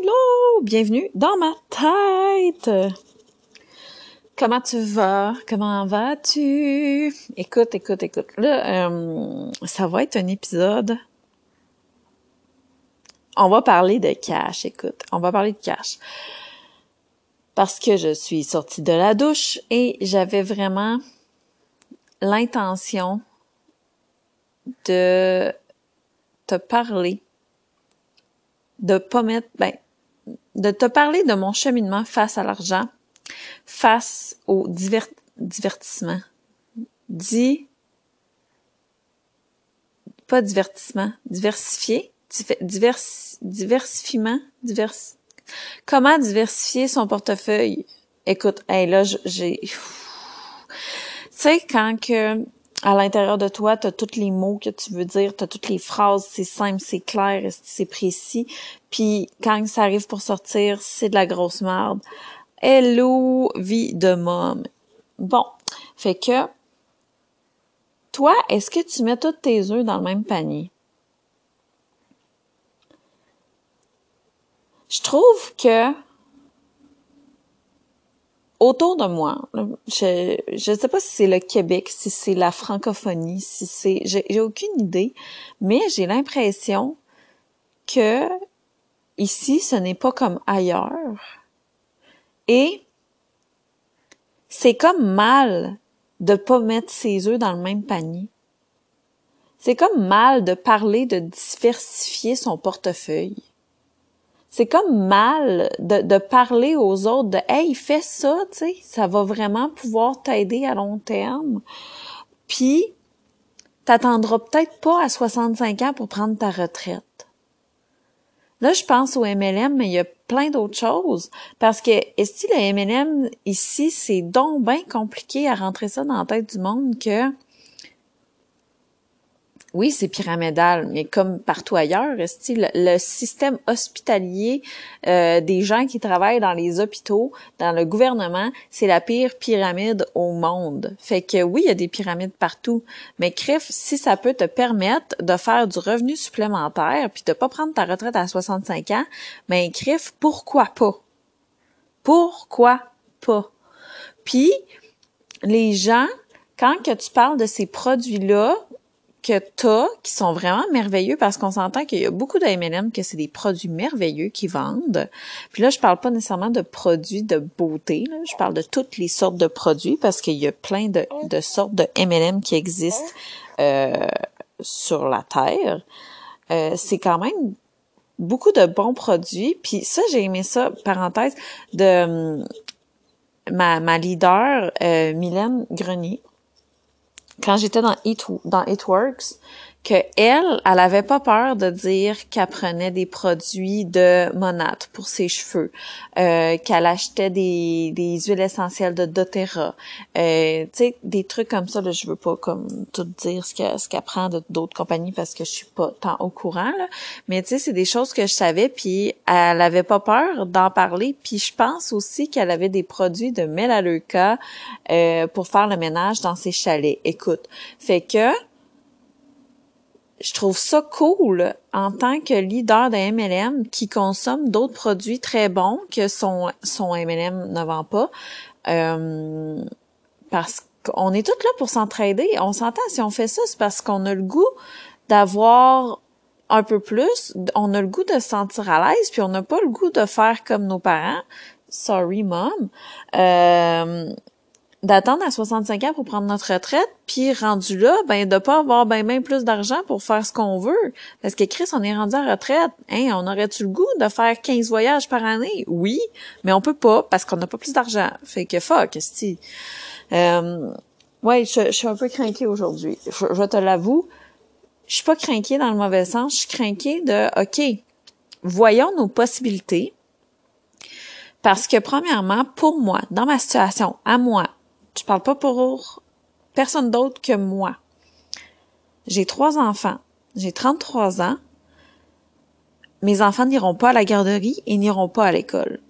Hello! Bienvenue dans ma tête! Comment tu vas? Comment vas-tu? Écoute, écoute, écoute. Là, euh, ça va être un épisode. On va parler de cash, écoute. On va parler de cash. Parce que je suis sortie de la douche et j'avais vraiment l'intention de te parler de pas mettre, ben, de te parler de mon cheminement face à l'argent, face au divertissement. Dis, pas divertissement, diversifier, divers, diversifiement, divers, comment diversifier son portefeuille? Écoute, hey, là, j'ai, tu sais, quand que à l'intérieur de toi, tu as tous les mots que tu veux dire, tu toutes les phrases, c'est simple, c'est clair, c'est précis. Puis quand ça arrive pour sortir, c'est de la grosse merde. Hello, vie de môme. Bon, fait que toi, est-ce que tu mets tous tes œufs dans le même panier? Je trouve que autour de moi, je je sais pas si c'est le Québec, si c'est la francophonie, si c'est j'ai aucune idée, mais j'ai l'impression que ici ce n'est pas comme ailleurs. Et c'est comme mal de pas mettre ses œufs dans le même panier. C'est comme mal de parler de diversifier son portefeuille c'est comme mal de, parler aux autres de Hey, fais ça, tu sais, ça va vraiment pouvoir t'aider à long terme. Puis, t'attendras peut-être pas à 65 ans pour prendre ta retraite. Là, je pense au MLM, mais il y a plein d'autres choses. Parce que, est-ce que le MLM, ici, c'est donc bien compliqué à rentrer ça dans la tête du monde que oui, c'est pyramidal, mais comme partout ailleurs, le, le système hospitalier euh, des gens qui travaillent dans les hôpitaux, dans le gouvernement, c'est la pire pyramide au monde. Fait que oui, il y a des pyramides partout, mais crif, si ça peut te permettre de faire du revenu supplémentaire puis de pas prendre ta retraite à 65 ans, ben crif, pourquoi pas? Pourquoi pas? Puis les gens, quand que tu parles de ces produits-là, que t'as qui sont vraiment merveilleux parce qu'on s'entend qu'il y a beaucoup de M&M que c'est des produits merveilleux qui vendent. Puis là, je parle pas nécessairement de produits de beauté, là. je parle de toutes les sortes de produits parce qu'il y a plein de, de sortes de M&M qui existent euh, sur la terre. Euh, c'est quand même beaucoup de bons produits. Puis ça, j'ai aimé ça, parenthèse, de hum, ma, ma leader, euh, Mylène Grenier quand j'étais dans It, dans que elle, elle avait pas peur de dire qu'elle prenait des produits de Monat pour ses cheveux, euh, qu'elle achetait des, huiles essentielles de doTERRA, euh, tu sais, des trucs comme ça. Là, je veux pas comme tout dire ce qu'elle ce qu'elle prend d'autres compagnies parce que je suis pas tant au courant mais tu sais, c'est des choses que je savais puis elle avait pas peur d'en parler. Puis je pense aussi qu'elle avait des produits de Melaleuca euh, pour faire le ménage dans ses chalets. Écoute, fait que je trouve ça cool en tant que leader de MLM qui consomme d'autres produits très bons que son, son MLM ne vend pas. Euh, parce qu'on est toutes là pour s'entraider. On s'entend, si on fait ça, c'est parce qu'on a le goût d'avoir un peu plus, on a le goût de se sentir à l'aise, puis on n'a pas le goût de faire comme nos parents. Sorry, mom. Euh, d'attendre à 65 ans pour prendre notre retraite, puis rendu là, ben de pas avoir ben même plus d'argent pour faire ce qu'on veut. Parce que Chris, on est rendu à retraite. Hein, on aurait-tu le goût de faire 15 voyages par année? Oui, mais on peut pas parce qu'on n'a pas plus d'argent. Fait que fuck, est euh, Ouais, je, suis un peu craquée aujourd'hui. Je, te l'avoue. Je suis pas craquée dans le mauvais sens. Je suis craquée de, OK, voyons nos possibilités. Parce que premièrement, pour moi, dans ma situation, à moi, je parle pas pour personne d'autre que moi. J'ai trois enfants. J'ai 33 ans. Mes enfants n'iront pas à la garderie et n'iront pas à l'école.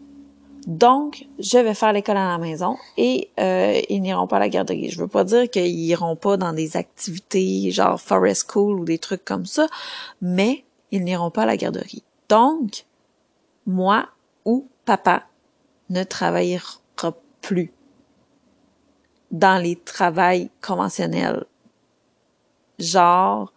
Donc, je vais faire l'école à la maison et euh, ils n'iront pas à la garderie. Je veux pas dire qu'ils iront pas dans des activités genre forest school ou des trucs comme ça, mais ils n'iront pas à la garderie. Donc, moi ou papa ne travaillera plus dans les travails conventionnels. Genre,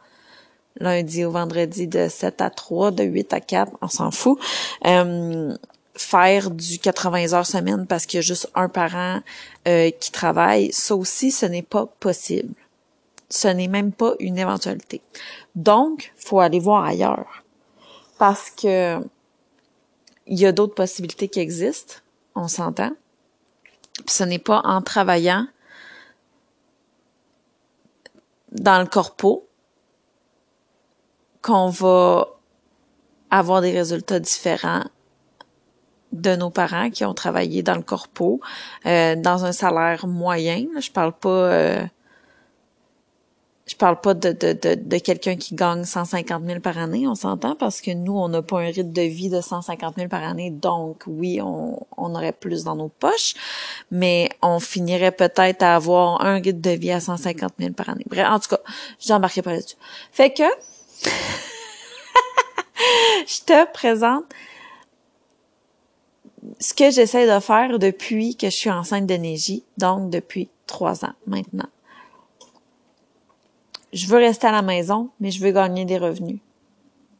lundi au vendredi de 7 à 3, de 8 à 4, on s'en fout. Euh, faire du 80 heures semaine parce qu'il y a juste un parent euh, qui travaille, ça aussi, ce n'est pas possible. Ce n'est même pas une éventualité. Donc, faut aller voir ailleurs. Parce que il y a d'autres possibilités qui existent, on s'entend. Ce n'est pas en travaillant dans le corpo qu'on va avoir des résultats différents de nos parents qui ont travaillé dans le corpo, euh, dans un salaire moyen. Je parle pas euh, je parle pas de, de, de, de quelqu'un qui gagne 150 000 par année, on s'entend, parce que nous, on n'a pas un rythme de vie de 150 000 par année, donc oui, on, on aurait plus dans nos poches, mais on finirait peut-être à avoir un rythme de vie à 150 000 par année. Bref, en tout cas, j'embarquerai pas là-dessus. Fait que, je te présente ce que j'essaie de faire depuis que je suis enceinte d'énergie, donc depuis trois ans maintenant je veux rester à la maison, mais je veux gagner des revenus.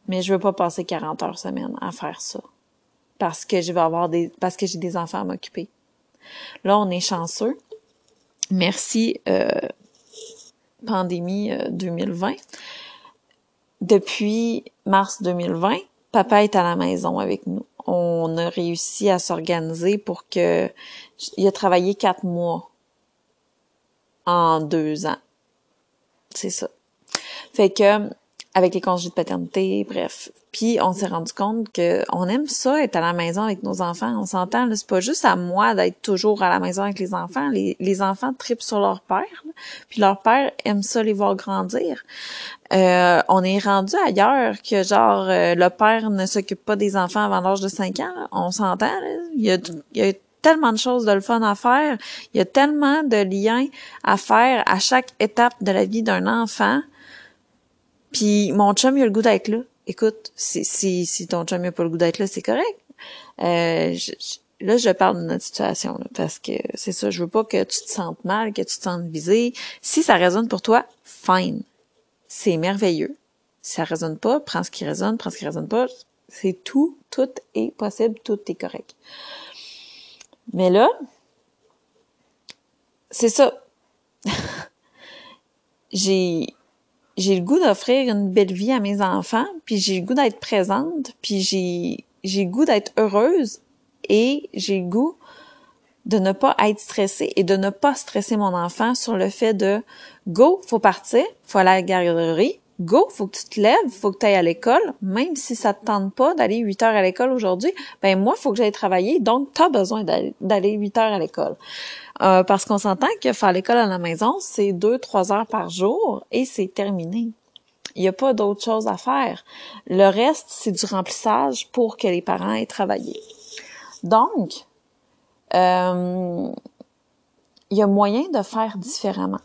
Mais je veux pas passer 40 heures semaine à faire ça. Parce que je vais avoir des, parce que j'ai des enfants à m'occuper. Là, on est chanceux. Merci, euh, pandémie 2020. Euh, Depuis mars 2020, papa est à la maison avec nous. On a réussi à s'organiser pour que, il a travaillé quatre mois en deux ans c'est ça. Fait que avec les congés de paternité, bref. Puis on s'est rendu compte que on aime ça être à la maison avec nos enfants. On s'entend, c'est pas juste à moi d'être toujours à la maison avec les enfants. Les, les enfants tripent sur leur père, puis leur père aime ça les voir grandir. Euh, on est rendu ailleurs que genre euh, le père ne s'occupe pas des enfants avant l'âge de 5 ans. On s'entend. Il y a, il y a tellement de choses de le fun à faire. Il y a tellement de liens à faire à chaque étape de la vie d'un enfant. Puis mon chum, il a le goût d'être là. Écoute, si, si, si ton chum n'a pas le goût d'être là, c'est correct. Euh, là, je parle de notre situation, parce que c'est ça, je veux pas que tu te sentes mal, que tu te sentes visé. Si ça résonne pour toi, fine. C'est merveilleux. Si ça résonne pas, prends ce qui résonne, prends ce qui résonne pas. C'est tout, tout est possible, tout est correct. Mais là, c'est ça. j'ai j'ai le goût d'offrir une belle vie à mes enfants, puis j'ai le goût d'être présente, puis j'ai j'ai le goût d'être heureuse et j'ai le goût de ne pas être stressée et de ne pas stresser mon enfant sur le fait de go, faut partir, faut aller à la garderie, go, faut que tu te lèves, faut que tu ailles à l'école, même si ça te tente pas d'aller 8 heures à l'école aujourd'hui, ben moi, faut que j'aille travailler, donc tu as besoin d'aller 8 heures à l'école. Euh, parce qu'on s'entend que faire l'école à la maison, c'est 2-3 heures par jour et c'est terminé. Il n'y a pas d'autre chose à faire. Le reste, c'est du remplissage pour que les parents aient travaillé. Donc, euh, il y a moyen de faire différemment.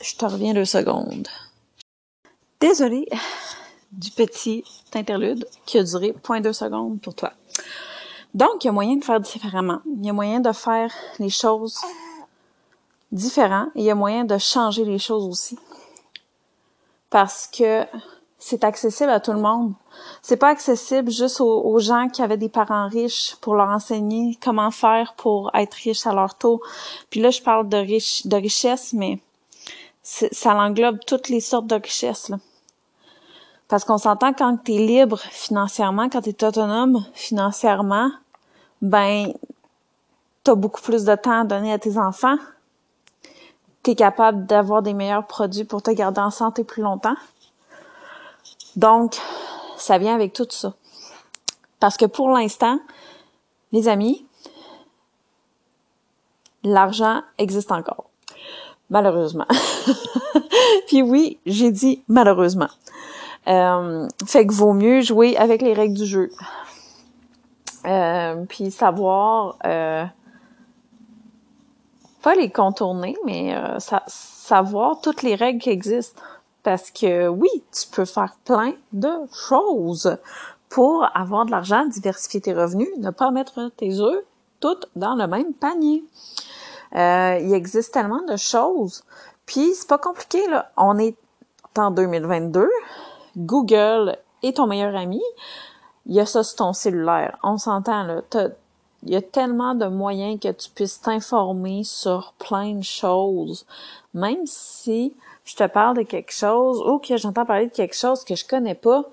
Je te reviens deux secondes. Désolée du petit interlude qui a duré 0.2 secondes pour toi. Donc, il y a moyen de faire différemment. Il y a moyen de faire les choses différemment et il y a moyen de changer les choses aussi. Parce que c'est accessible à tout le monde. C'est pas accessible juste aux, gens qui avaient des parents riches pour leur enseigner comment faire pour être riche à leur tour. Puis là, je parle de riche, de richesse, mais ça englobe toutes les sortes de richesses. Là. Parce qu'on s'entend quand tu es libre financièrement, quand tu es autonome financièrement, ben tu as beaucoup plus de temps à donner à tes enfants. Tu es capable d'avoir des meilleurs produits pour te garder en santé plus longtemps. Donc, ça vient avec tout ça. Parce que pour l'instant, les amis, l'argent existe encore. Malheureusement. Puis oui, j'ai dit malheureusement. Euh, fait que vaut mieux jouer avec les règles du jeu. Euh, puis savoir euh, pas les contourner, mais euh, savoir toutes les règles qui existent. Parce que oui, tu peux faire plein de choses pour avoir de l'argent, diversifier tes revenus, ne pas mettre tes œufs toutes dans le même panier. Euh, il existe tellement de choses. Puis c'est pas compliqué là. On est en 2022. Google est ton meilleur ami. Il y a ça sur ton cellulaire. On s'entend là. Il y a tellement de moyens que tu puisses t'informer sur plein de choses. Même si je te parle de quelque chose ou que j'entends parler de quelque chose que je connais pas,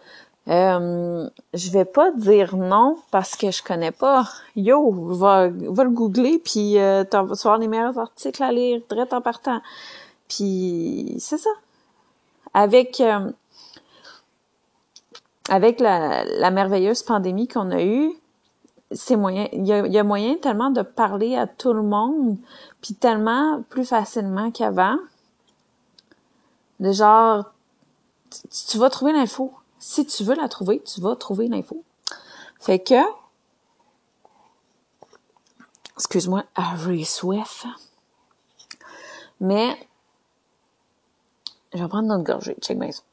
euh, je vais pas dire non parce que je connais pas. Yo, va, va le googler puis euh, tu vas avoir les meilleurs articles à lire direct en partant? Puis c'est ça. Avec euh, avec la, merveilleuse pandémie qu'on a eue, c'est moyen, il y a, moyen tellement de parler à tout le monde, puis tellement plus facilement qu'avant. De genre, tu vas trouver l'info. Si tu veux la trouver, tu vas trouver l'info. Fait que, excuse-moi, Harry Swift. Mais, je vais prendre notre gorgée. Check bien ça.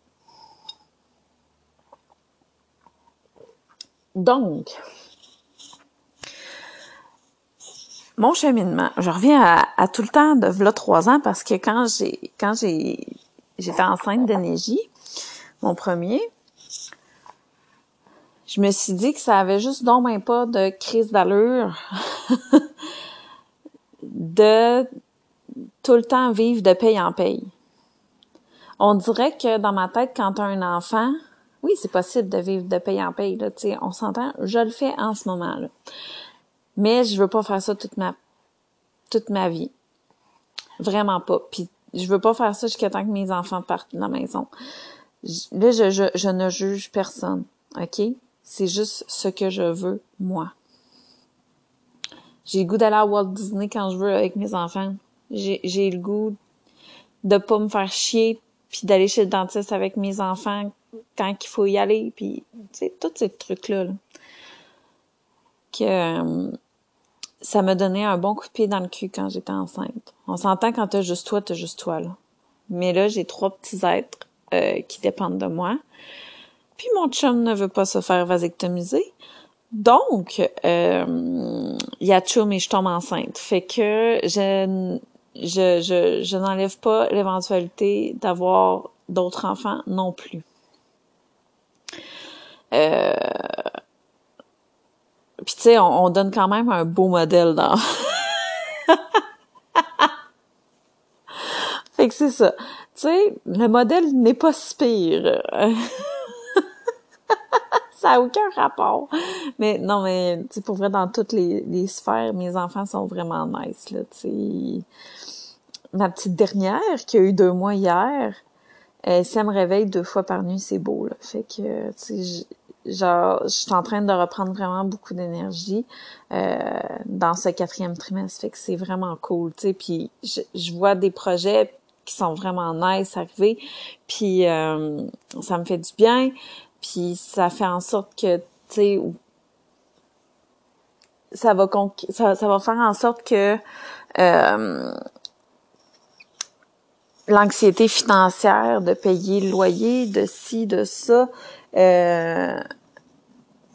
Donc, mon cheminement, je reviens à, tout le temps de là trois ans parce que quand j'ai quand j'ai j'étais enceinte d'énergie, mon premier, je me suis dit que ça avait juste donc même pas de crise d'allure de tout le temps vivre de paye en paye. On dirait que dans ma tête, quand tu as un enfant, oui, c'est possible de vivre de paye en paye, là, on s'entend, je le fais en ce moment, là. Mais je veux pas faire ça toute ma toute ma vie. Vraiment pas. Puis je veux pas faire ça jusqu'à temps que mes enfants partent de la maison. Là, je, je, je ne juge personne. OK? C'est juste ce que je veux, moi. J'ai le goût d'aller à Walt Disney quand je veux avec mes enfants. J'ai, j'ai le goût de pas me faire chier puis d'aller chez le dentiste avec mes enfants quand il faut y aller puis tous ces trucs là, que euh, ça me donnait un bon coup de pied dans le cul quand j'étais enceinte. On s'entend quand t'as juste toi, t'as juste toi là. Mais là, j'ai trois petits êtres euh, qui dépendent de moi. Puis mon chum ne veut pas se faire vasectomiser. Donc, euh, y a chum et je tombe enceinte. Fait que je, je, je n'enlève pas l'éventualité d'avoir d'autres enfants non plus. Euh, puis tu sais, on, donne quand même un beau modèle dans. fait que c'est ça. Tu sais, le modèle n'est pas si pire. ça a aucun rapport. Mais non, mais tu pour vrai, dans toutes les, sphères, mes enfants sont vraiment nice, là. Ma petite dernière, qui a eu deux mois hier, elle, si elle me réveille deux fois par nuit, c'est beau, là. Fait que, tu sais, genre, je suis en train de reprendre vraiment beaucoup d'énergie euh, dans ce quatrième trimestre. Fait que c'est vraiment cool, tu sais. Puis je, je, vois des projets qui sont vraiment nice arriver, puis euh, ça me fait du bien. Puis ça fait en sorte que, tu sais, ça va ça, ça, va faire en sorte que euh, l'anxiété financière de payer le loyer, de ci, de ça, euh,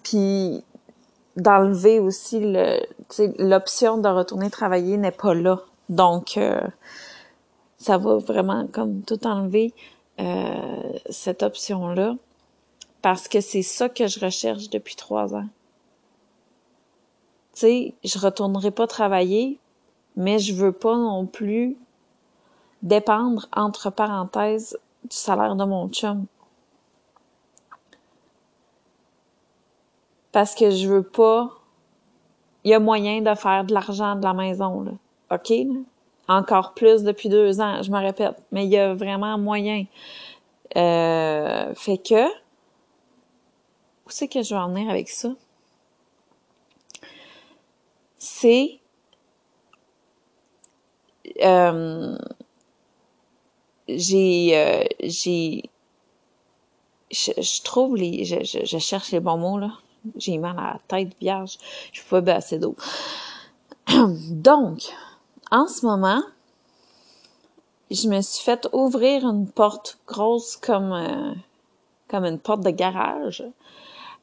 puis d'enlever aussi le l'option de retourner travailler n'est pas là. Donc euh, ça va vraiment comme tout enlever euh, cette option-là parce que c'est ça que je recherche depuis trois ans. Tu sais, je retournerai pas travailler, mais je veux pas non plus dépendre, entre parenthèses, du salaire de mon chum. Parce que je veux pas... Il y a moyen de faire de l'argent de la maison, là. OK? Encore plus depuis deux ans, je me répète. Mais il y a vraiment moyen. Euh, fait que... Où c'est que je vais en venir avec ça? C'est... Euh, j'ai euh, j'ai je, trouve les je, je, cherche les bons mots là. J'ai mal à la tête vierge. Je peux pas assez d'eau. Donc en ce moment je me suis fait ouvrir une porte grosse comme euh, comme une porte de garage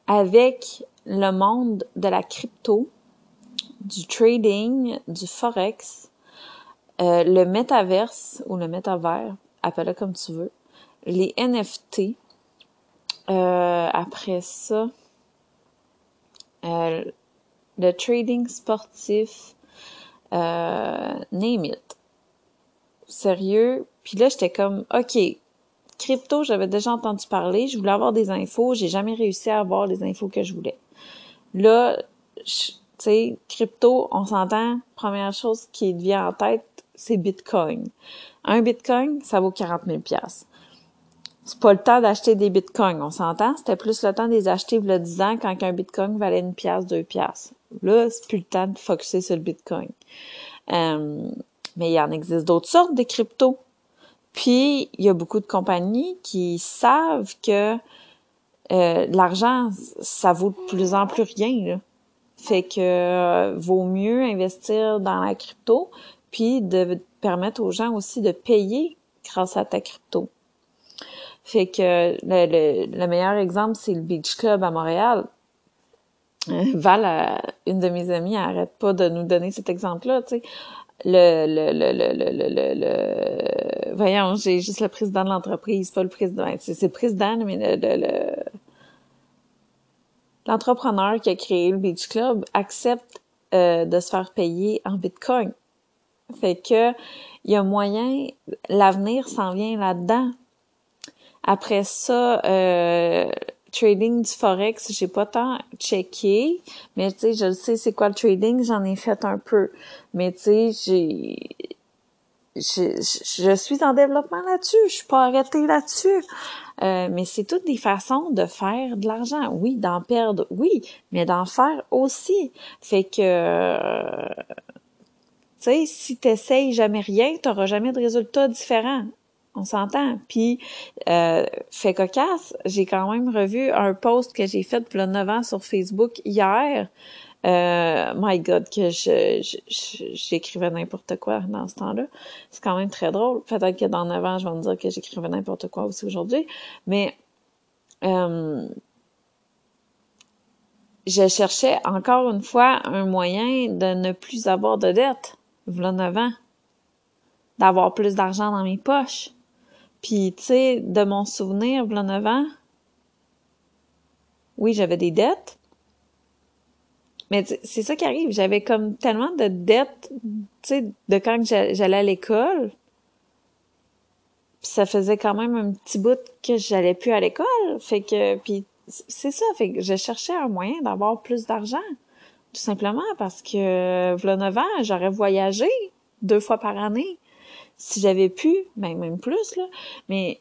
avec le monde de la crypto, du trading, du forex, euh, le métaverse ou le métavers, appelle-le comme tu veux, les NFT, euh, après ça, euh, le trading sportif, euh, name it. Sérieux? Puis là, j'étais comme, OK, crypto, j'avais déjà entendu parler, je voulais avoir des infos, j'ai jamais réussi à avoir les infos que je voulais. Là, tu sais, crypto, on s'entend, première chose qui vient en tête, c'est Bitcoin. Un Bitcoin, ça vaut 40 000 c'est pas le temps d'acheter des bitcoins, on s'entend? C'était plus le temps de les acheter il y a 10 ans quand un bitcoin valait une pièce, deux pièces. Là, c'est plus le temps de focuser sur le bitcoin. Euh, mais il y en existe d'autres sortes de cryptos. Puis, il y a beaucoup de compagnies qui savent que euh, l'argent, ça vaut de plus en plus rien. Là. Fait que euh, vaut mieux investir dans la crypto, puis de permettre aux gens aussi de payer grâce à ta crypto. Fait que le, meilleur exemple, c'est le Beach Club à Montréal. Euh, Val, une de mes amies, arrête pas de nous donner cet exemple-là, tu sais. Le, le, le, le, le, le, voyons, j'ai juste le président de l'entreprise, pas le président, c'est le président, mais le, l'entrepreneur qui a créé le Beach Club accepte euh, de se faire payer en Bitcoin. Fait que il y a moyen, l'avenir s'en vient là-dedans. Après ça, euh, trading du forex, j'ai pas tant checké, mais tu sais, je sais c'est quoi le trading, j'en ai fait un peu. Mais tu sais, j'ai je, je, suis en développement là-dessus, je suis pas arrêtée là-dessus. Euh, mais c'est toutes des façons de faire de l'argent. Oui, d'en perdre, oui, mais d'en faire aussi. Fait que, euh, sais, si t'essayes jamais rien, t'auras jamais de résultats différents on s'entend. Puis, euh, fait cocasse, j'ai quand même revu un post que j'ai fait le 9 ans sur Facebook hier. Euh, my God, que je, j'écrivais n'importe quoi dans ce temps-là. C'est quand même très drôle. Peut-être que dans 9 ans, je vais me dire que j'écrivais n'importe quoi aussi aujourd'hui. Mais euh, je cherchais encore une fois un moyen de ne plus avoir de dette. Voilà 9 ans. D'avoir plus d'argent dans mes poches. Puis, tu sais, de mon souvenir, il 9 ans, oui, j'avais des dettes. Mais c'est ça qui arrive. J'avais comme tellement de dettes, tu sais, de quand j'allais à l'école. Puis ça faisait quand même un petit bout que j'allais plus à l'école. Fait que, puis c'est ça. Fait que je cherchais un moyen d'avoir plus d'argent. Tout simplement parce que, voilà 9 ans, j'aurais voyagé deux fois par année si j'avais pu, ben même plus, là, mais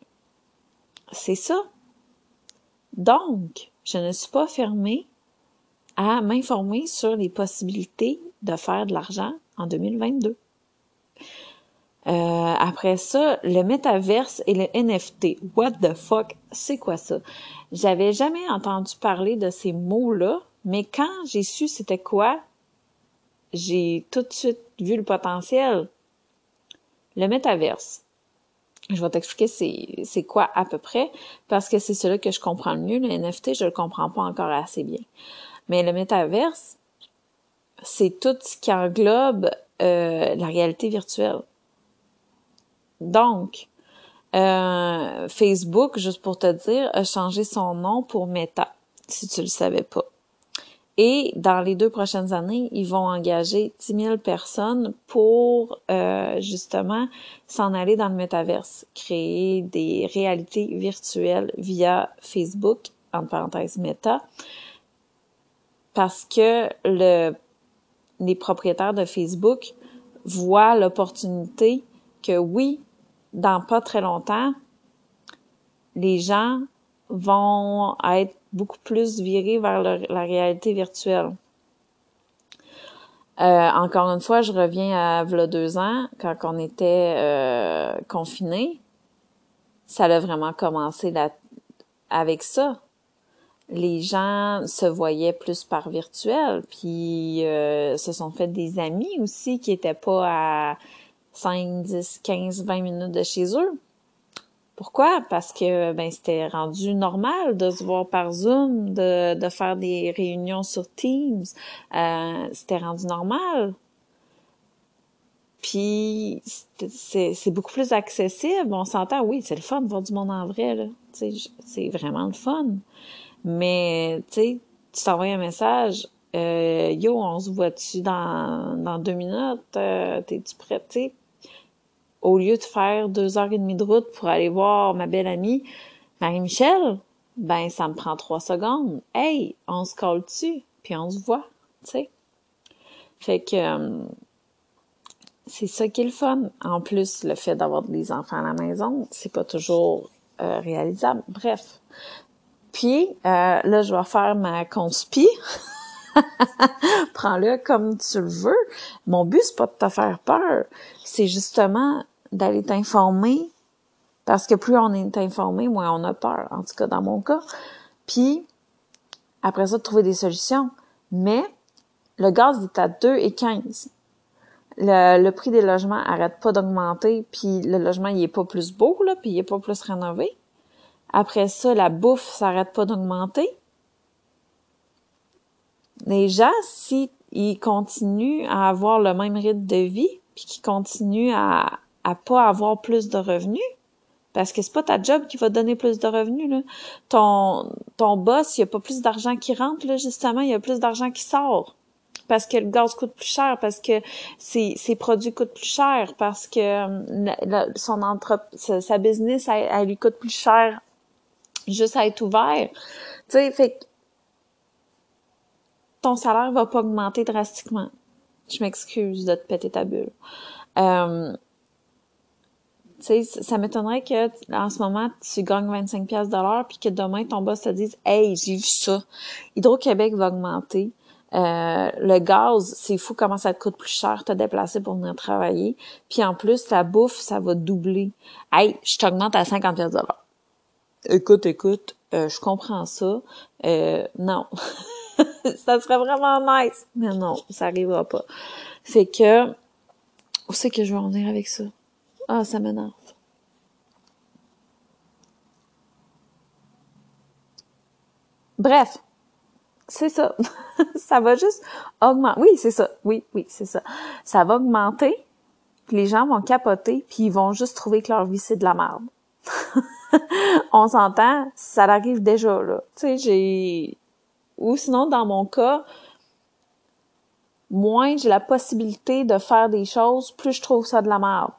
c'est ça. Donc, je ne suis pas fermée à m'informer sur les possibilités de faire de l'argent en 2022. Euh, après ça, le métaverse et le NFT. What the fuck? C'est quoi ça? J'avais jamais entendu parler de ces mots-là, mais quand j'ai su c'était quoi, j'ai tout de suite vu le potentiel. Le métaverse. Je vais t'expliquer c'est, quoi à peu près, parce que c'est celui que je comprends le mieux. Le NFT, je le comprends pas encore assez bien. Mais le métaverse, c'est tout ce qui englobe euh, la réalité virtuelle. Donc, euh, Facebook, juste pour te dire, a changé son nom pour Meta, si tu le savais pas. Et dans les deux prochaines années, ils vont engager 10 000 personnes pour euh, justement s'en aller dans le métaverse, créer des réalités virtuelles via Facebook, en parenthèse Meta, parce que le, les propriétaires de Facebook voient l'opportunité que oui, dans pas très longtemps, les gens vont être beaucoup plus virés vers la réalité virtuelle. Euh, encore une fois, je reviens à v'là deux ans, quand on était euh, confinés. Ça a vraiment commencé là, avec ça. Les gens se voyaient plus par virtuel, puis euh, se sont fait des amis aussi qui étaient pas à 5, 10, 15, 20 minutes de chez eux. Pourquoi? Parce que ben c'était rendu normal de se voir par Zoom, de, de faire des réunions sur Teams. Euh, c'était rendu normal. Puis c'est beaucoup plus accessible. On s'entend, oui, c'est le fun de voir du monde en vrai. C'est vraiment le fun. Mais, tu sais, tu t'envoies un message, euh, yo, on se voit-tu dans, dans deux minutes? Euh, T'es-tu prêt? Au lieu de faire deux heures et demie de route pour aller voir ma belle amie Marie-Michel, ben ça me prend trois secondes. Hey, on se colle dessus, puis on se voit, tu sais. Fait que euh, c'est ça qui est le fun. En plus, le fait d'avoir des enfants à la maison, c'est pas toujours euh, réalisable. Bref. Puis euh, là, je vais faire ma conspi. Prends-le comme tu le veux. Mon but, c'est pas de te faire peur. C'est justement d'aller t'informer. Parce que plus on est informé, moins on a peur. En tout cas, dans mon cas. Puis, après ça, de trouver des solutions. Mais, le gaz est à 2,15. Le, le prix des logements arrête pas d'augmenter, puis le logement, il est pas plus beau, là, puis il est pas plus rénové. Après ça, la bouffe, ça arrête pas d'augmenter les gens, si continuent à avoir le même rythme de vie, puis qu'ils continuent à, à pas avoir plus de revenus, parce que c'est pas ta job qui va donner plus de revenus. Ton, ton boss, il y a pas plus d'argent qui rentre, là, justement, il y a plus d'argent qui sort. Parce que le gaz coûte plus cher, parce que ses, ses produits coûtent plus cher, parce que euh, son entreprise, sa business, elle, elle, lui coûte plus cher juste à être ouvert. Tu sais, fait ton salaire va pas augmenter drastiquement. Je m'excuse de te péter ta bulle. Euh, tu sais, ça m'étonnerait que en ce moment tu gagnes 25 pièces l'heure puis que demain ton boss te dise "Hey, j'ai vu ça. Hydro-Québec va augmenter. Euh, le gaz, c'est fou comment ça te coûte plus cher te déplacer pour venir travailler. Puis en plus, la bouffe, ça va doubler. Hey, je t'augmente à 50 pièces l'heure. Écoute, écoute, euh, je comprends ça. Euh, non. ça serait vraiment nice. Mais non, ça arrivera pas. Fait que, où c'est que je vais en venir avec ça? Ah, ça m'énerve. Bref, c'est ça. ça va juste augmenter. Oui, c'est ça. Oui, oui, c'est ça. Ça va augmenter, puis les gens vont capoter, puis ils vont juste trouver que leur vie, c'est de la merde. On s'entend, ça arrive déjà, là. Tu sais, j'ai ou sinon, dans mon cas, moins j'ai la possibilité de faire des choses, plus je trouve ça de la merde.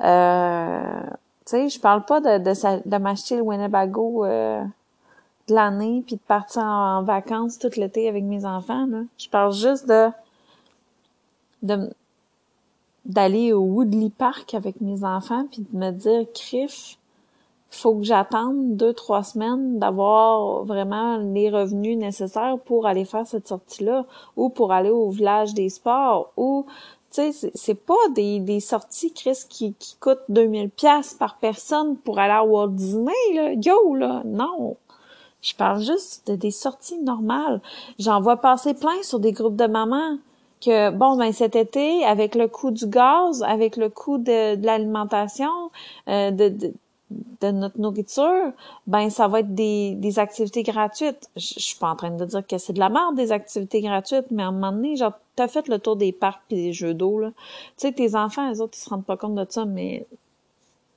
Euh, tu sais, je parle pas de, de, de m'acheter le Winnebago euh, de l'année puis de partir en, vacances tout l'été avec mes enfants. Là. Je parle juste de de d'aller au Woodley Park avec mes enfants puis de me dire, Criff, faut que j'attende deux, trois semaines d'avoir vraiment les revenus nécessaires pour aller faire cette sortie-là ou pour aller au village des sports ou tu sais c'est pas des, des sorties Chris qui, qui coûtent 2000 pièces par personne pour aller à Walt Disney là. Yo là. Non. Je parle juste de des sorties normales. J'en vois passer plein sur des groupes de mamans que bon ben cet été avec le coût du gaz avec le coût de, de l'alimentation euh, de, de de notre nourriture, ben ça va être des, des activités gratuites. Je, suis pas en train de dire que c'est de la merde des activités gratuites, mais à un moment donné, genre t'as fait le tour des parcs et des jeux d'eau là. Tu sais tes enfants, les autres ils se rendent pas compte de ça, mais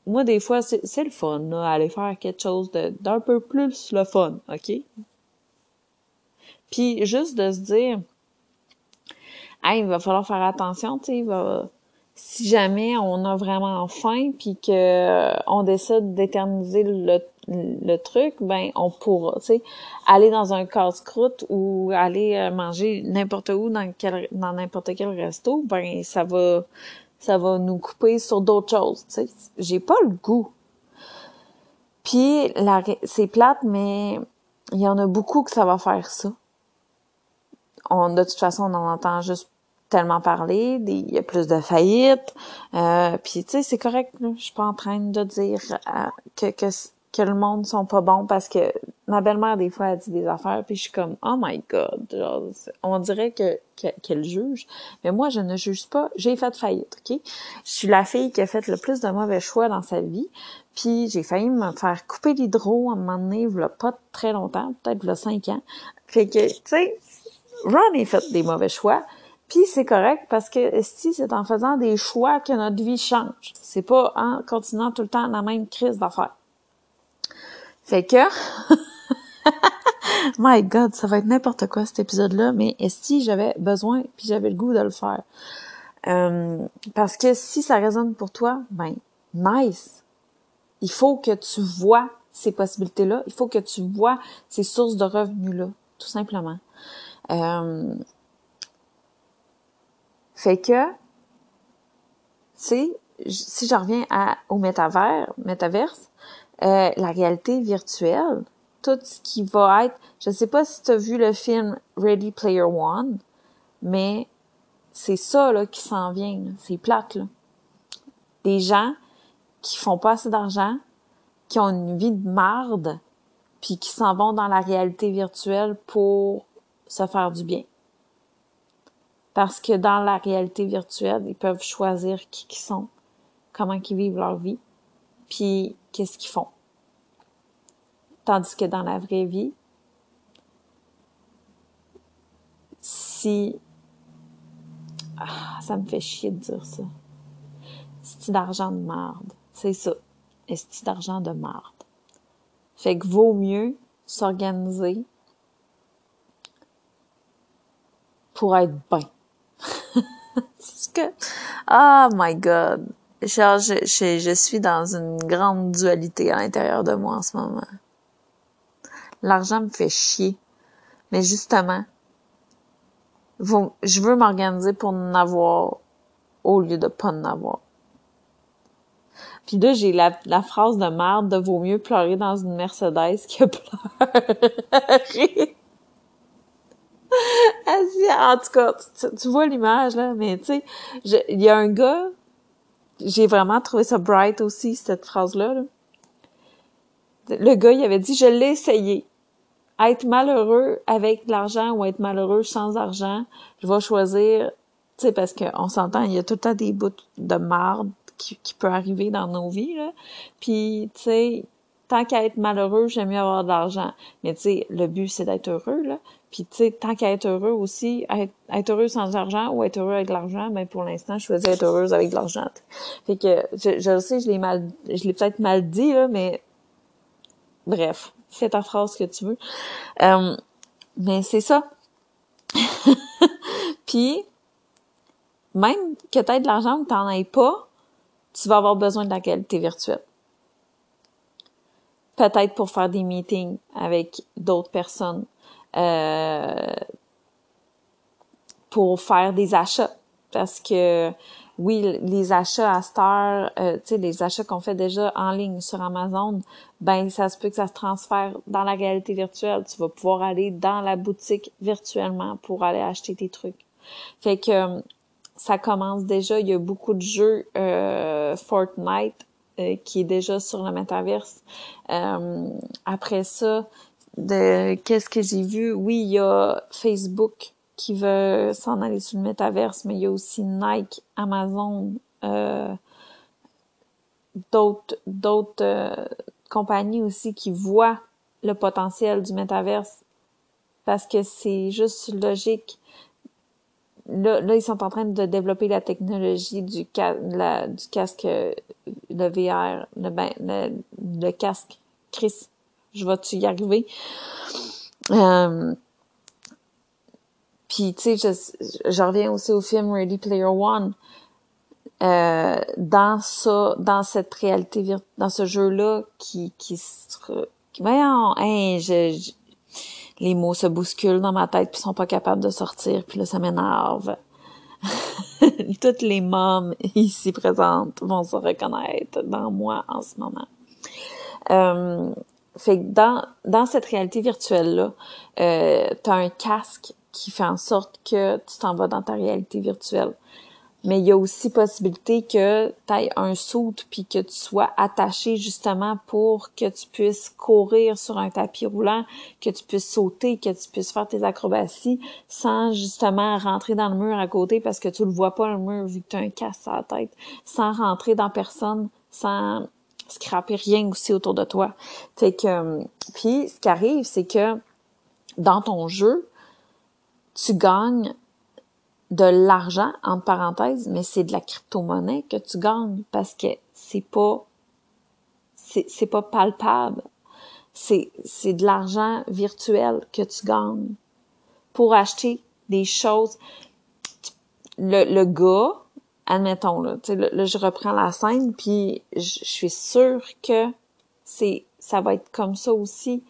moi des fois c'est le fun là, aller faire quelque chose d'un peu plus le fun, ok? Puis juste de se dire, hey, il va falloir faire attention, tu sais, il va si jamais on a vraiment faim puis que euh, on décide d'éterniser le, le truc, ben on pourra, tu sais, aller dans un casse-croûte ou aller euh, manger n'importe où dans quel dans n'importe quel resto, ben ça va ça va nous couper sur d'autres choses, tu sais. J'ai pas le goût. Puis c'est plate mais il y en a beaucoup que ça va faire ça. On de toute façon on en entend juste tellement parlé, il y a plus de faillites. Euh, puis tu sais, c'est correct. Je suis pas en train de dire euh, que, que que le monde sont pas bons parce que ma belle-mère des fois elle dit des affaires puis je suis comme oh my god genre, on dirait que qu'elle juge mais moi je ne juge pas j'ai fait faillite ok? Je suis la fille qui a fait le plus de mauvais choix dans sa vie Puis j'ai failli me faire couper l'hydro à un moment donné, il pas très longtemps, peut-être a cinq ans. Fait que, tu sais, Ron a fait des mauvais choix. Puis c'est correct parce que si c'est en faisant des choix que notre vie change. C'est pas en continuant tout le temps la même crise d'affaires. Fait que My God, ça va être n'importe quoi cet épisode-là, mais si j'avais besoin puis j'avais le goût de le faire. Euh, parce que si ça résonne pour toi, ben nice. Il faut que tu vois ces possibilités-là. Il faut que tu vois ces sources de revenus-là, tout simplement. Euh, fait que, tu sais, si je reviens au métavers, métaverse, euh, la réalité virtuelle, tout ce qui va être, je sais pas si tu as vu le film Ready Player One, mais c'est ça là qui s'en vient, c'est plate là. Des gens qui font pas assez d'argent, qui ont une vie de marde, puis qui s'en vont dans la réalité virtuelle pour se faire du bien. Parce que dans la réalité virtuelle, ils peuvent choisir qui ils sont, comment ils vivent leur vie, puis qu'est-ce qu'ils font. Tandis que dans la vraie vie, si... Ah, ça me fait chier de dire ça. C'est d'argent de marde? C'est ça. Est d'argent de marde? Fait que vaut mieux s'organiser pour être bien. Oh my god. Genre, je, suis dans une grande dualité à l'intérieur de moi en ce moment. L'argent me fait chier. Mais justement, je veux m'organiser pour en avoir au lieu de pas en avoir. Puis là, j'ai la, la phrase de merde de vaut mieux pleurer dans une Mercedes que pleurer en tout cas, tu, vois l'image, là, mais tu sais, il y a un gars, j'ai vraiment trouvé ça bright aussi, cette phrase-là. Le gars, il avait dit, je l'ai essayé. Être malheureux avec de l'argent ou être malheureux sans argent, je vais choisir, tu sais, parce qu'on s'entend, il y a tout le temps des bouts de marde qui, qui peut arriver dans nos vies, là. Puis, tu sais, tant qu'à être malheureux, j'aime mieux avoir de l'argent. Mais tu sais, le but, c'est d'être heureux, là. Puis tu sais, tant qu'à être heureux aussi, être, être, heureux sans argent ou être heureux avec l'argent, ben pour l'instant, je choisis être heureuse avec de l'argent. Fait que je, sais, je l'ai mal je l'ai peut-être mal dit, là, mais bref, fais ta phrase que tu veux. Euh, mais c'est ça. Puis même que tu de l'argent ou que tu aies pas, tu vas avoir besoin de la qualité virtuelle peut-être pour faire des meetings avec d'autres personnes, euh, pour faire des achats. Parce que oui, les achats à Star, euh, tu sais, les achats qu'on fait déjà en ligne sur Amazon, ben ça se peut que ça se transfère dans la réalité virtuelle. Tu vas pouvoir aller dans la boutique virtuellement pour aller acheter tes trucs. Fait que ça commence déjà. Il y a beaucoup de jeux euh, Fortnite euh, qui est déjà sur le métaverse. Euh, après ça, de qu'est-ce que j'ai vu? Oui, il y a Facebook qui veut s'en aller sur le métaverse, mais il y a aussi Nike, Amazon, euh, d'autres d'autres compagnies aussi qui voient le potentiel du métaverse parce que c'est juste logique là, là, ils sont en train de développer la technologie du, la, du casque, le VR, le, ben, le, casque. Chris, je vais-tu y arriver? Euh, puis, tu sais, je, je, reviens aussi au film Ready Player One. Euh, dans ça, dans cette réalité, dans ce jeu-là, qui, qui, qui voyons, hein, je, les mots se bousculent dans ma tête puis sont pas capables de sortir puis là ça m'énerve. Toutes les mômes ici présentes vont se reconnaître dans moi en ce moment. Euh, que dans, cette réalité virtuelle-là, euh, tu un casque qui fait en sorte que tu t'en vas dans ta réalité virtuelle mais il y a aussi possibilité que tu aies un saut puis que tu sois attaché justement pour que tu puisses courir sur un tapis roulant, que tu puisses sauter, que tu puisses faire tes acrobaties sans justement rentrer dans le mur à côté parce que tu le vois pas le mur vu que tu as un casse à la tête, sans rentrer dans personne, sans scraper rien aussi autour de toi. Fait que, euh, puis ce qui arrive, c'est que dans ton jeu, tu gagnes de l'argent, entre parenthèses, mais c'est de la crypto-monnaie que tu gagnes parce que c'est pas, c'est pas palpable. C'est, c'est de l'argent virtuel que tu gagnes pour acheter des choses. Le, le gars, admettons, là, là, je reprends la scène, puis je, suis sûre que c'est ça va être comme ça aussi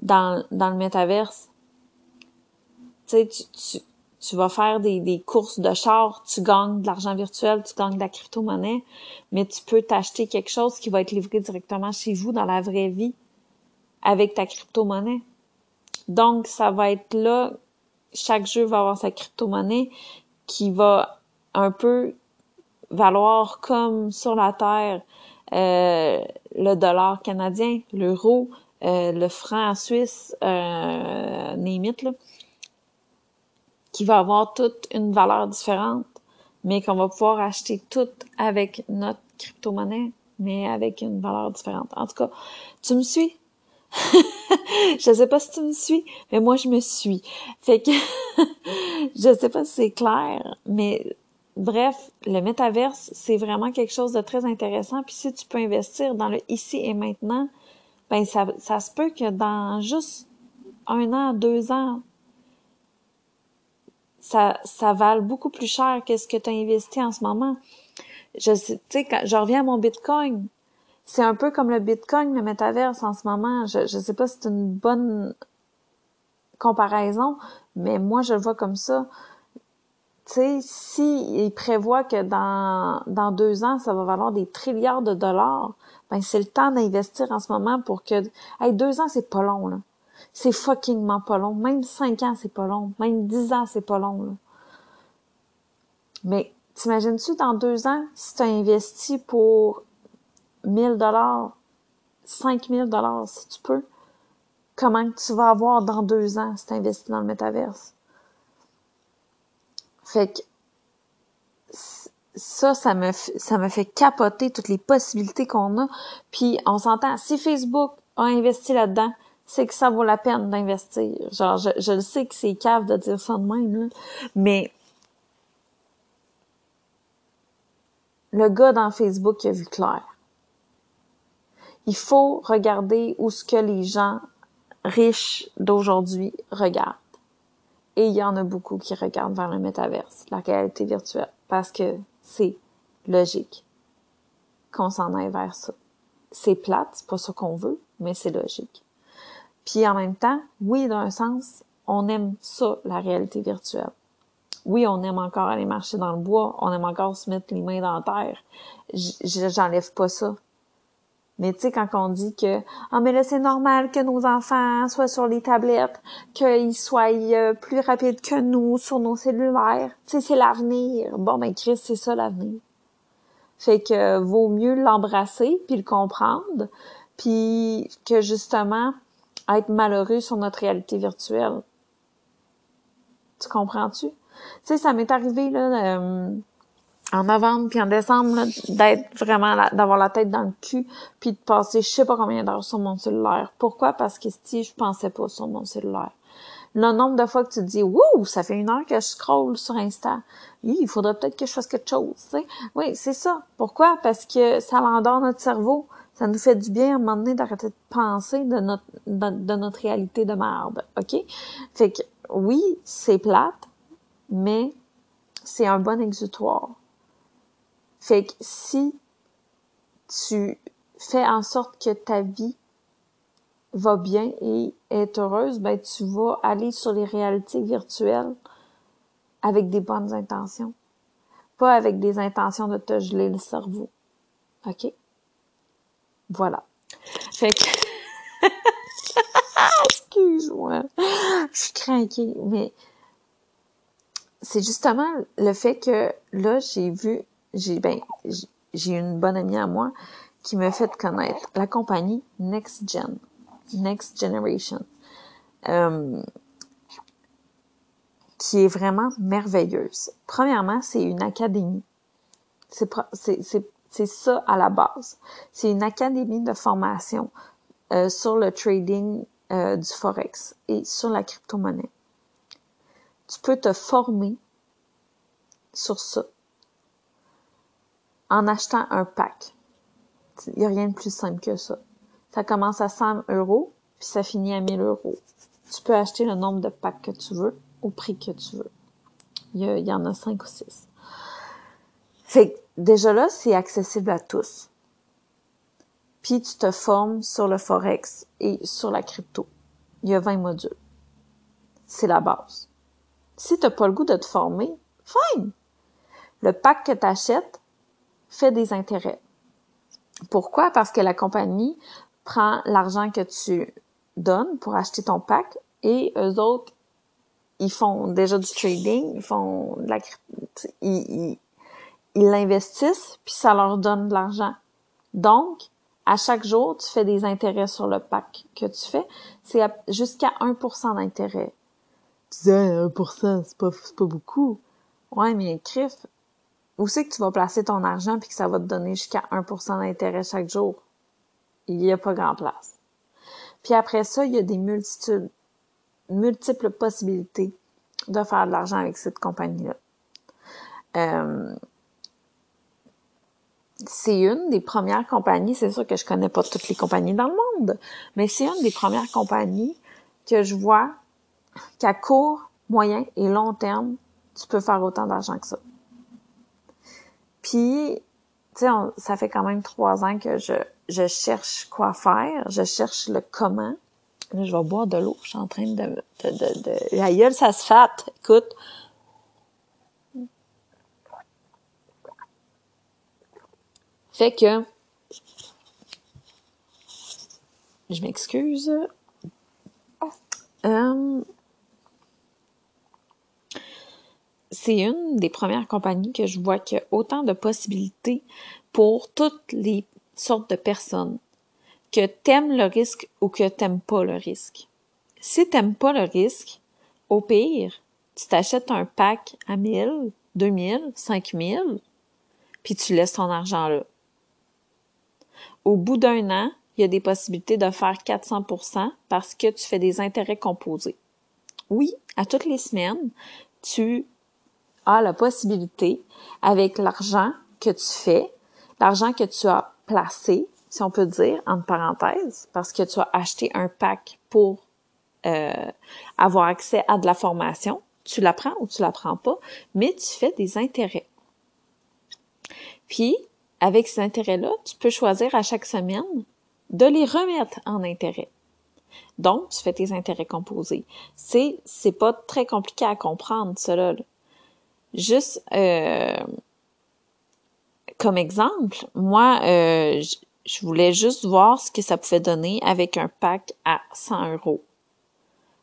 dans, dans le métaverse. Tu sais, tu, tu vas faire des, des courses de char, tu gagnes de l'argent virtuel, tu gagnes de la crypto-monnaie, mais tu peux t'acheter quelque chose qui va être livré directement chez vous dans la vraie vie avec ta crypto-monnaie. Donc, ça va être là, chaque jeu va avoir sa crypto-monnaie qui va un peu valoir comme sur la Terre euh, le dollar canadien, l'euro, euh, le franc suisse, euh, là, qui va avoir toute une valeur différente, mais qu'on va pouvoir acheter tout avec notre crypto-monnaie, mais avec une valeur différente. En tout cas, tu me suis? je sais pas si tu me suis, mais moi je me suis. Fait que je sais pas si c'est clair, mais bref, le métaverse, c'est vraiment quelque chose de très intéressant. Puis si tu peux investir dans le ici et maintenant, ben ça, ça se peut que dans juste un an, deux ans, ça, ça vale beaucoup plus cher que ce que tu as investi en ce moment. Je sais, quand je reviens à mon Bitcoin, c'est un peu comme le Bitcoin, le métaverse en ce moment. Je, je sais pas si c'est une bonne comparaison, mais moi je le vois comme ça tu sais, si il prévoit que dans, dans deux ans, ça va valoir des trilliards de dollars, ben c'est le temps d'investir en ce moment pour que... Hey, deux ans, c'est pas long, là. C'est fuckingment pas long. Même cinq ans, c'est pas long. Même dix ans, c'est pas long, là. Mais t'imagines-tu, dans deux ans, si tu as investi pour 1000 dollars, 5000 dollars, si tu peux, comment tu vas avoir dans deux ans si tu investis dans le métaverse? Fait que ça, ça me, ça me fait capoter toutes les possibilités qu'on a. Puis on s'entend, si Facebook a investi là-dedans, c'est que ça vaut la peine d'investir. Genre, je, je le sais que c'est cave de dire ça de même, là, mais le gars dans Facebook a vu clair. Il faut regarder où ce que les gens riches d'aujourd'hui regardent. Et il y en a beaucoup qui regardent vers le métaverse, la réalité virtuelle, parce que c'est logique qu'on s'en aille vers ça. C'est plate, c'est pas ça qu'on veut, mais c'est logique. Puis en même temps, oui, d'un sens, on aime ça, la réalité virtuelle. Oui, on aime encore aller marcher dans le bois, on aime encore se mettre les mains dans la terre. J'enlève pas ça. Mais tu sais, quand on dit que ah mais là c'est normal que nos enfants soient sur les tablettes, qu'ils soient euh, plus rapides que nous sur nos cellulaires, tu sais c'est l'avenir. Bon ben Chris, c'est ça l'avenir. Fait que vaut mieux l'embrasser puis le comprendre, puis que justement être malheureux sur notre réalité virtuelle. Tu comprends-tu? Tu sais, ça m'est arrivé là. Euh, en novembre puis en décembre d'être vraiment d'avoir la tête dans le cul puis de passer je sais pas combien d'heures sur mon cellulaire. Pourquoi? Parce que si je pensais pas sur mon cellulaire. Le nombre de fois que tu te dis wouh, ça fait une heure que je scroll sur Insta. Il faudrait peut-être que je fasse quelque chose, tu Oui, c'est ça. Pourquoi? Parce que ça l'endort notre cerveau. Ça nous fait du bien à un moment donné d'arrêter de penser de notre de, notre réalité de merde, OK? Fait que oui, c'est plate, mais c'est un bon exutoire fait que si tu fais en sorte que ta vie va bien et est heureuse, ben tu vas aller sur les réalités virtuelles avec des bonnes intentions. Pas avec des intentions de te geler le cerveau. OK? Voilà. Fait que... Excuse-moi. Je suis craquée, mais c'est justement le fait que là, j'ai vu j'ai ben j'ai une bonne amie à moi qui me fait connaître la compagnie Next Gen, Next Generation, euh, qui est vraiment merveilleuse. Premièrement, c'est une académie. C'est C'est ça à la base. C'est une académie de formation euh, sur le trading euh, du forex et sur la crypto-monnaie. Tu peux te former sur ça en achetant un pack. Il n'y a rien de plus simple que ça. Ça commence à 100 euros, puis ça finit à 1000 euros. Tu peux acheter le nombre de packs que tu veux, au prix que tu veux. Il y, en a 5 ou 6. Fait déjà là, c'est accessible à tous. Puis tu te formes sur le Forex et sur la crypto. Il y a 20 modules. C'est la base. Si tu n'as pas le goût de te former, fine! Le pack que tu achètes fait des intérêts. Pourquoi? Parce que la compagnie prend l'argent que tu donnes pour acheter ton pack et eux autres, ils font déjà du trading, ils font de la ils, ils l'investissent puis ça leur donne de l'argent. Donc, à chaque jour, tu fais des intérêts sur le pack que tu fais. C'est jusqu'à 1% d'intérêt. Tu disais, 1%, c'est pas, pas beaucoup. Ouais, mais crif, où c'est que tu vas placer ton argent puis que ça va te donner jusqu'à 1% d'intérêt chaque jour? Il n'y a pas grand place. Puis après ça, il y a des multitudes, multiples possibilités de faire de l'argent avec cette compagnie-là. Euh, c'est une des premières compagnies, c'est sûr que je connais pas toutes les compagnies dans le monde, mais c'est une des premières compagnies que je vois qu'à court, moyen et long terme, tu peux faire autant d'argent que ça. Puis, tu sais, ça fait quand même trois ans que je, je cherche quoi faire, je cherche le comment. Là, je vais boire de l'eau, je suis en train de... de, de, de... Ça se fâte. Écoute. Fait que... Je m'excuse. Euh, c'est une des premières compagnies que je vois qui a autant de possibilités pour toutes les sortes de personnes. Que t'aimes le risque ou que t'aimes pas le risque. Si t'aimes pas le risque, au pire, tu t'achètes un pack à 1000, 2000, 5000, puis tu laisses ton argent là. Au bout d'un an, il y a des possibilités de faire 400% parce que tu fais des intérêts composés. Oui, à toutes les semaines, tu la possibilité, avec l'argent que tu fais, l'argent que tu as placé, si on peut dire, entre parenthèses, parce que tu as acheté un pack pour euh, avoir accès à de la formation, tu la prends ou tu la prends pas, mais tu fais des intérêts. Puis, avec ces intérêts-là, tu peux choisir à chaque semaine de les remettre en intérêt. Donc, tu fais tes intérêts composés. C'est, c'est pas très compliqué à comprendre, cela. Là. Juste euh, comme exemple, moi, euh, je voulais juste voir ce que ça pouvait donner avec un pack à 100 euros.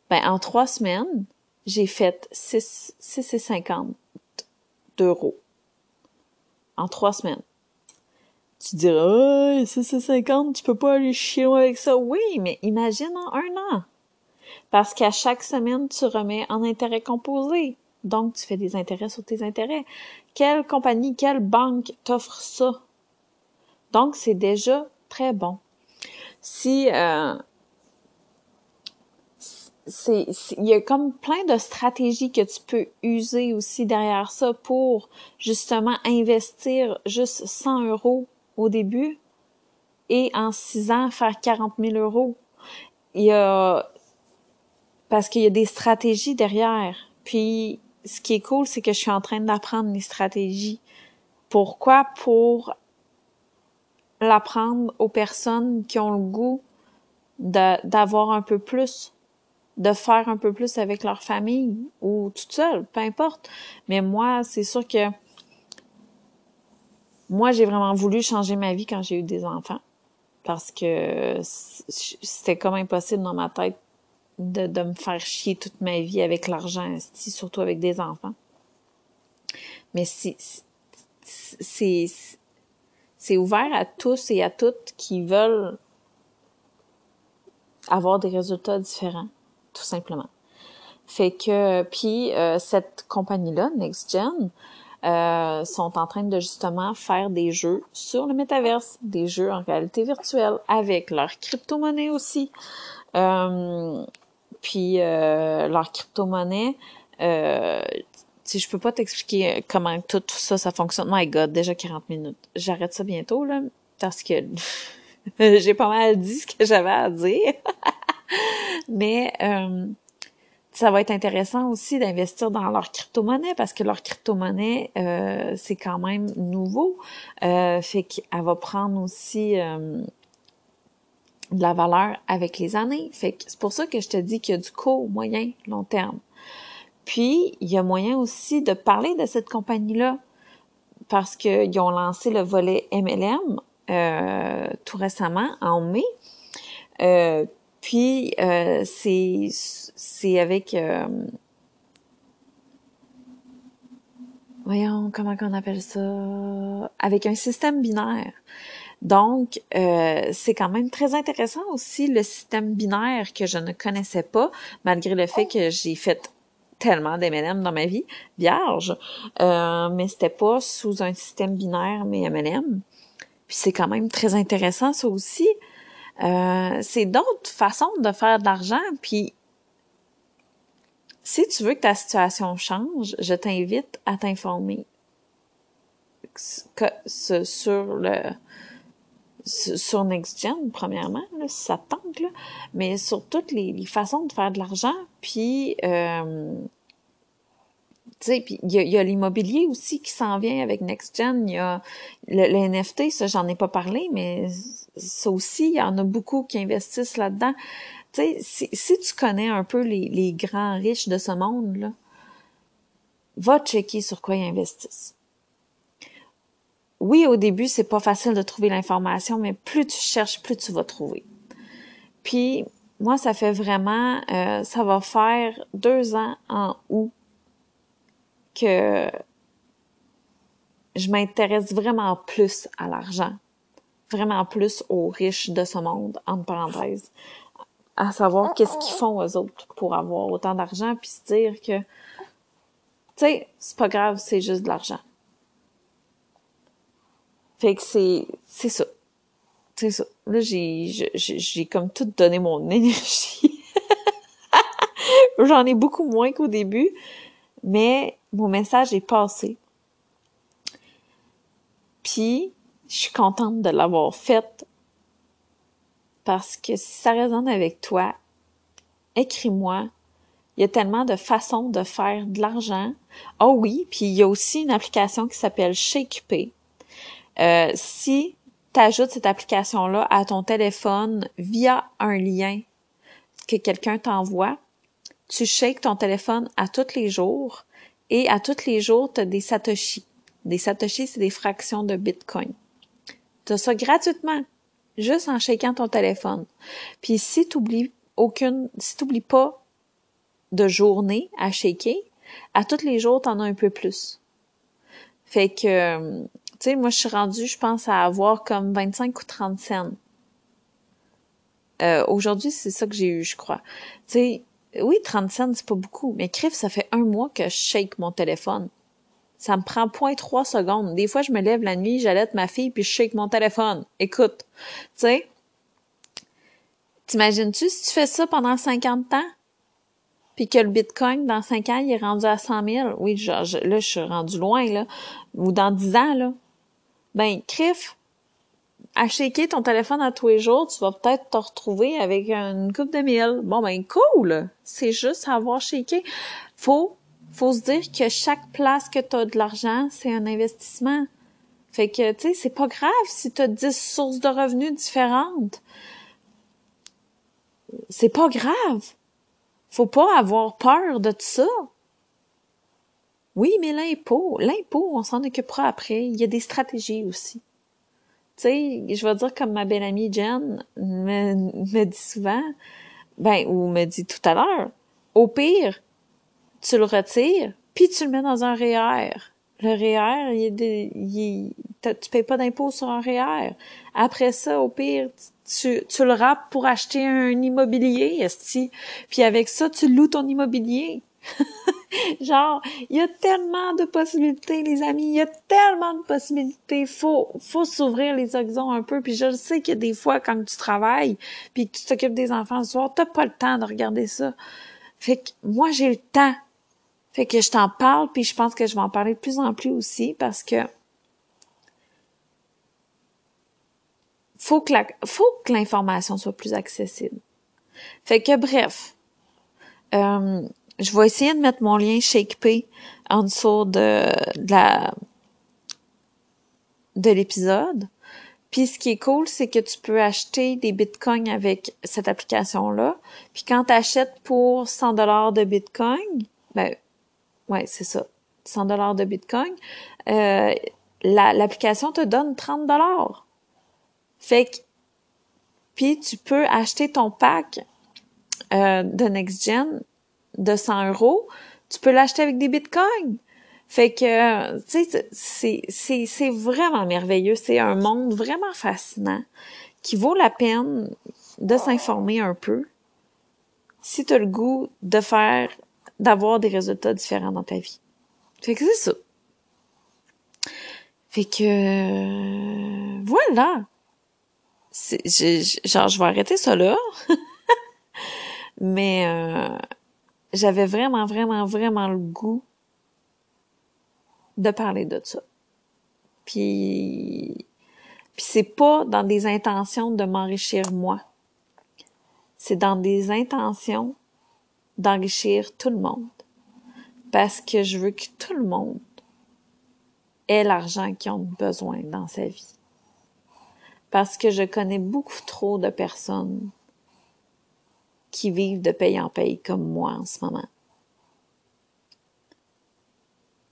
Ben, en trois semaines, j'ai fait 6, 6,50 d'euros. En trois semaines. Tu dirais, oh, 6,50, tu peux pas aller chier avec ça. Oui, mais imagine en un an. Parce qu'à chaque semaine, tu remets en intérêt composé. Donc, tu fais des intérêts sur tes intérêts. Quelle compagnie, quelle banque t'offre ça? Donc, c'est déjà très bon. Si euh, c'est il y a comme plein de stratégies que tu peux user aussi derrière ça pour justement investir juste 100 euros au début et en 6 ans faire 40 000 euros. Il y a parce qu'il y a des stratégies derrière. Puis ce qui est cool, c'est que je suis en train d'apprendre les stratégies. Pourquoi? Pour l'apprendre aux personnes qui ont le goût d'avoir un peu plus, de faire un peu plus avec leur famille ou toute seule, peu importe. Mais moi, c'est sûr que moi, j'ai vraiment voulu changer ma vie quand j'ai eu des enfants. Parce que c'était comme impossible dans ma tête de, de me faire chier toute ma vie avec l'argent, surtout avec des enfants. Mais c'est ouvert à tous et à toutes qui veulent avoir des résultats différents, tout simplement. Fait que puis euh, cette compagnie là, NextGen, euh, sont en train de justement faire des jeux sur le métaverse, des jeux en réalité virtuelle avec leur crypto-monnaie aussi. Euh, puis euh, leur crypto-monnaie, euh, si je peux pas t'expliquer comment tout, ça, ça fonctionne. My God, déjà 40 minutes. J'arrête ça bientôt, là, parce que j'ai pas mal dit ce que j'avais à dire. Mais euh, ça va être intéressant aussi d'investir dans leur crypto-monnaie parce que leur crypto-monnaie, euh, c'est quand même nouveau. Euh, fait qu'elle va prendre aussi euh, de la valeur avec les années. Fait que c'est pour ça que je te dis qu'il y a du court, moyen, long terme. Puis, il y a moyen aussi de parler de cette compagnie-là parce qu'ils ont lancé le volet MLM euh, tout récemment, en mai. Euh, puis, euh, c'est, c'est avec... euh, voyons, comment qu'on appelle ça? Avec un système binaire. Donc, euh, c'est quand même très intéressant aussi le système binaire que je ne connaissais pas, malgré le fait que j'ai fait tellement d'MLM dans ma vie, vierge, euh, mais c'était pas sous un système binaire, mais MLM. Puis c'est quand même très intéressant, ça aussi. Euh, c'est d'autres façons de faire de l'argent, puis si tu veux que ta situation change, je t'invite à t'informer sur le sur NextGen, premièrement, là, si ça te tente, là, mais sur toutes les, les façons de faire de l'argent, puis euh, tu sais, il y a, y a l'immobilier aussi qui s'en vient avec NextGen, il y a le, le NFT, ça j'en ai pas parlé, mais ça aussi, il y en a beaucoup qui investissent là-dedans. Sais, si, tu connais un peu les, grands riches de ce monde-là, va checker sur quoi ils investissent oui, au début, c'est pas facile de trouver l'information, mais plus tu cherches, plus tu vas trouver. Puis, moi, ça fait vraiment, euh, ça va faire deux ans en août que je m'intéresse vraiment plus à l'argent, vraiment plus aux riches de ce monde, entre parenthèses, à savoir qu'est-ce qu'ils font aux autres pour avoir autant d'argent, puis se dire que, tu sais, c'est pas grave, c'est juste de l'argent. Fait que c'est, c'est ça. C'est ça. Là, j'ai, j'ai, j'ai comme tout donné mon énergie. J'en ai beaucoup moins qu'au début, mais mon message est passé. Puis, je suis contente de l'avoir fait parce que si ça résonne avec toi, écris-moi. Il y a tellement de façons de faire de l'argent. Oh oui, puis il y a aussi une application qui s'appelle ShakePay. Euh, si tu ajoutes cette application-là à ton téléphone via un lien que quelqu'un t'envoie, tu shakes ton téléphone à tous les jours et à tous les jours, tu as des satoshis. Des satoshis, c'est des fractions de Bitcoin. Tu as ça gratuitement, juste en shakant ton téléphone. Puis si tu oublies aucune, si tu pas de journée à shaker, à tous les jours, tu en as un peu plus. Fait que, tu sais, moi, je suis rendue, je pense, à avoir comme 25 ou 30 cents. Euh, Aujourd'hui, c'est ça que j'ai eu, je crois. Tu sais, oui, 30 cents, c'est pas beaucoup, mais crif, ça fait un mois que je shake mon téléphone. Ça me prend point trois secondes. Des fois, je me lève la nuit, j'allaite ma fille, puis je shake mon téléphone. Écoute, tu sais, t'imagines-tu si tu fais ça pendant 50 ans? Puis que le Bitcoin, dans 5 ans, il est rendu à 100 000. Oui, je, là, je suis rendu loin, là. Ou dans 10 ans, là. Ben, crif, à shaker ton téléphone à tous les jours, tu vas peut-être te retrouver avec une coupe de mille. Bon, ben, cool! C'est juste avoir shaké. Faut, faut se dire que chaque place que tu as de l'argent, c'est un investissement. Fait que, tu sais, c'est pas grave si tu as 10 sources de revenus différentes. C'est pas grave. Faut pas avoir peur de tout ça. Oui, mais l'impôt, l'impôt, on s'en occupera après. Il y a des stratégies aussi. Tu sais, je vais dire comme ma belle amie Jen me, me dit souvent, ben, ou me dit tout à l'heure, au pire, tu le retires, puis tu le mets dans un REER. Le REER, il est de, tu payes pas d'impôt sur un REER. Après ça, au pire, tu, tu le rappes pour acheter un immobilier, esti. Puis avec ça, tu loues ton immobilier. Genre, il y a tellement de possibilités, les amis. Il y a tellement de possibilités. Faut, faut s'ouvrir les horizons un peu. Puis je sais que des fois, quand tu travailles, puis que tu t'occupes des enfants le soir, t'as pas le temps de regarder ça. Fait que moi, j'ai le temps. Fait que je t'en parle, puis je pense que je vais en parler de plus en plus aussi parce que faut que la, faut que l'information soit plus accessible. Fait que bref, euh, je vais essayer de mettre mon lien ShakePay en dessous de, de la de l'épisode. Puis ce qui est cool, c'est que tu peux acheter des bitcoins avec cette application-là. Puis quand tu achètes pour 100 dollars de bitcoin, ben ouais, c'est ça. 100 dollars de bitcoin, euh, l'application te donne 30 dollars. Fait que puis tu peux acheter ton pack euh, de NextGen de 100 euros, tu peux l'acheter avec des bitcoins. Fait que, tu sais, c'est vraiment merveilleux. C'est un monde vraiment fascinant qui vaut la peine de s'informer un peu si tu as le goût de faire, d'avoir des résultats différents dans ta vie. Fait que c'est ça. Fait que, voilà. C'est, genre, je vais arrêter ça là. Mais euh, j'avais vraiment, vraiment, vraiment le goût de parler de ça. Puis, puis c'est pas dans des intentions de m'enrichir moi. C'est dans des intentions d'enrichir tout le monde. Parce que je veux que tout le monde ait l'argent qu'ils ont besoin dans sa vie. Parce que je connais beaucoup trop de personnes qui vivent de paye en paye comme moi en ce moment.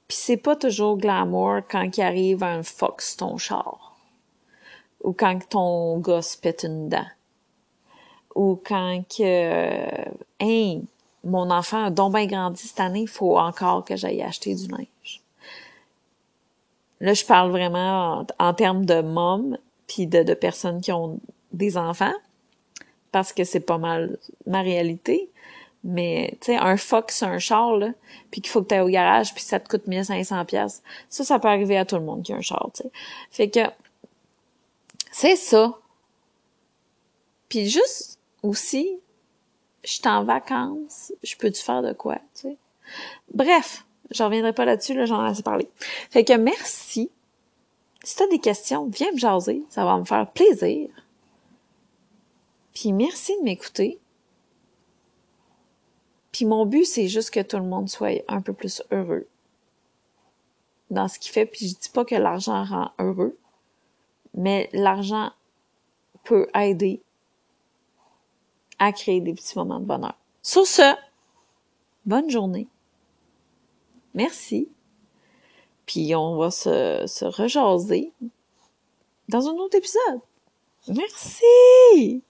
Puis c'est pas toujours glamour quand il arrive un fox ton char. Ou quand ton gosse pète une dent. Ou quand que, hey, mon enfant a donc bien grandi cette année, il faut encore que j'aille acheter du linge. Là, je parle vraiment en, termes de mômes, puis de, personnes qui ont des enfants parce que c'est pas mal ma réalité. Mais, tu sais, un Fox, un char, là, puis qu'il faut que tu au garage, puis ça te coûte 1500 pièces. Ça, ça peut arriver à tout le monde qui a un char, tu sais. Fait que, c'est ça. Puis juste, aussi, je suis en vacances, je peux-tu faire de quoi, tu sais? Bref, je reviendrai pas là-dessus, là, j'en ai assez parlé. Fait que merci. Si t'as des questions, viens me jaser, ça va me faire plaisir. Puis merci de m'écouter. Puis mon but, c'est juste que tout le monde soit un peu plus heureux dans ce qu'il fait. Puis je dis pas que l'argent rend heureux, mais l'argent peut aider à créer des petits moments de bonheur. Sur ce, bonne journée. Merci. Puis on va se, se rejaser dans un autre épisode. Merci!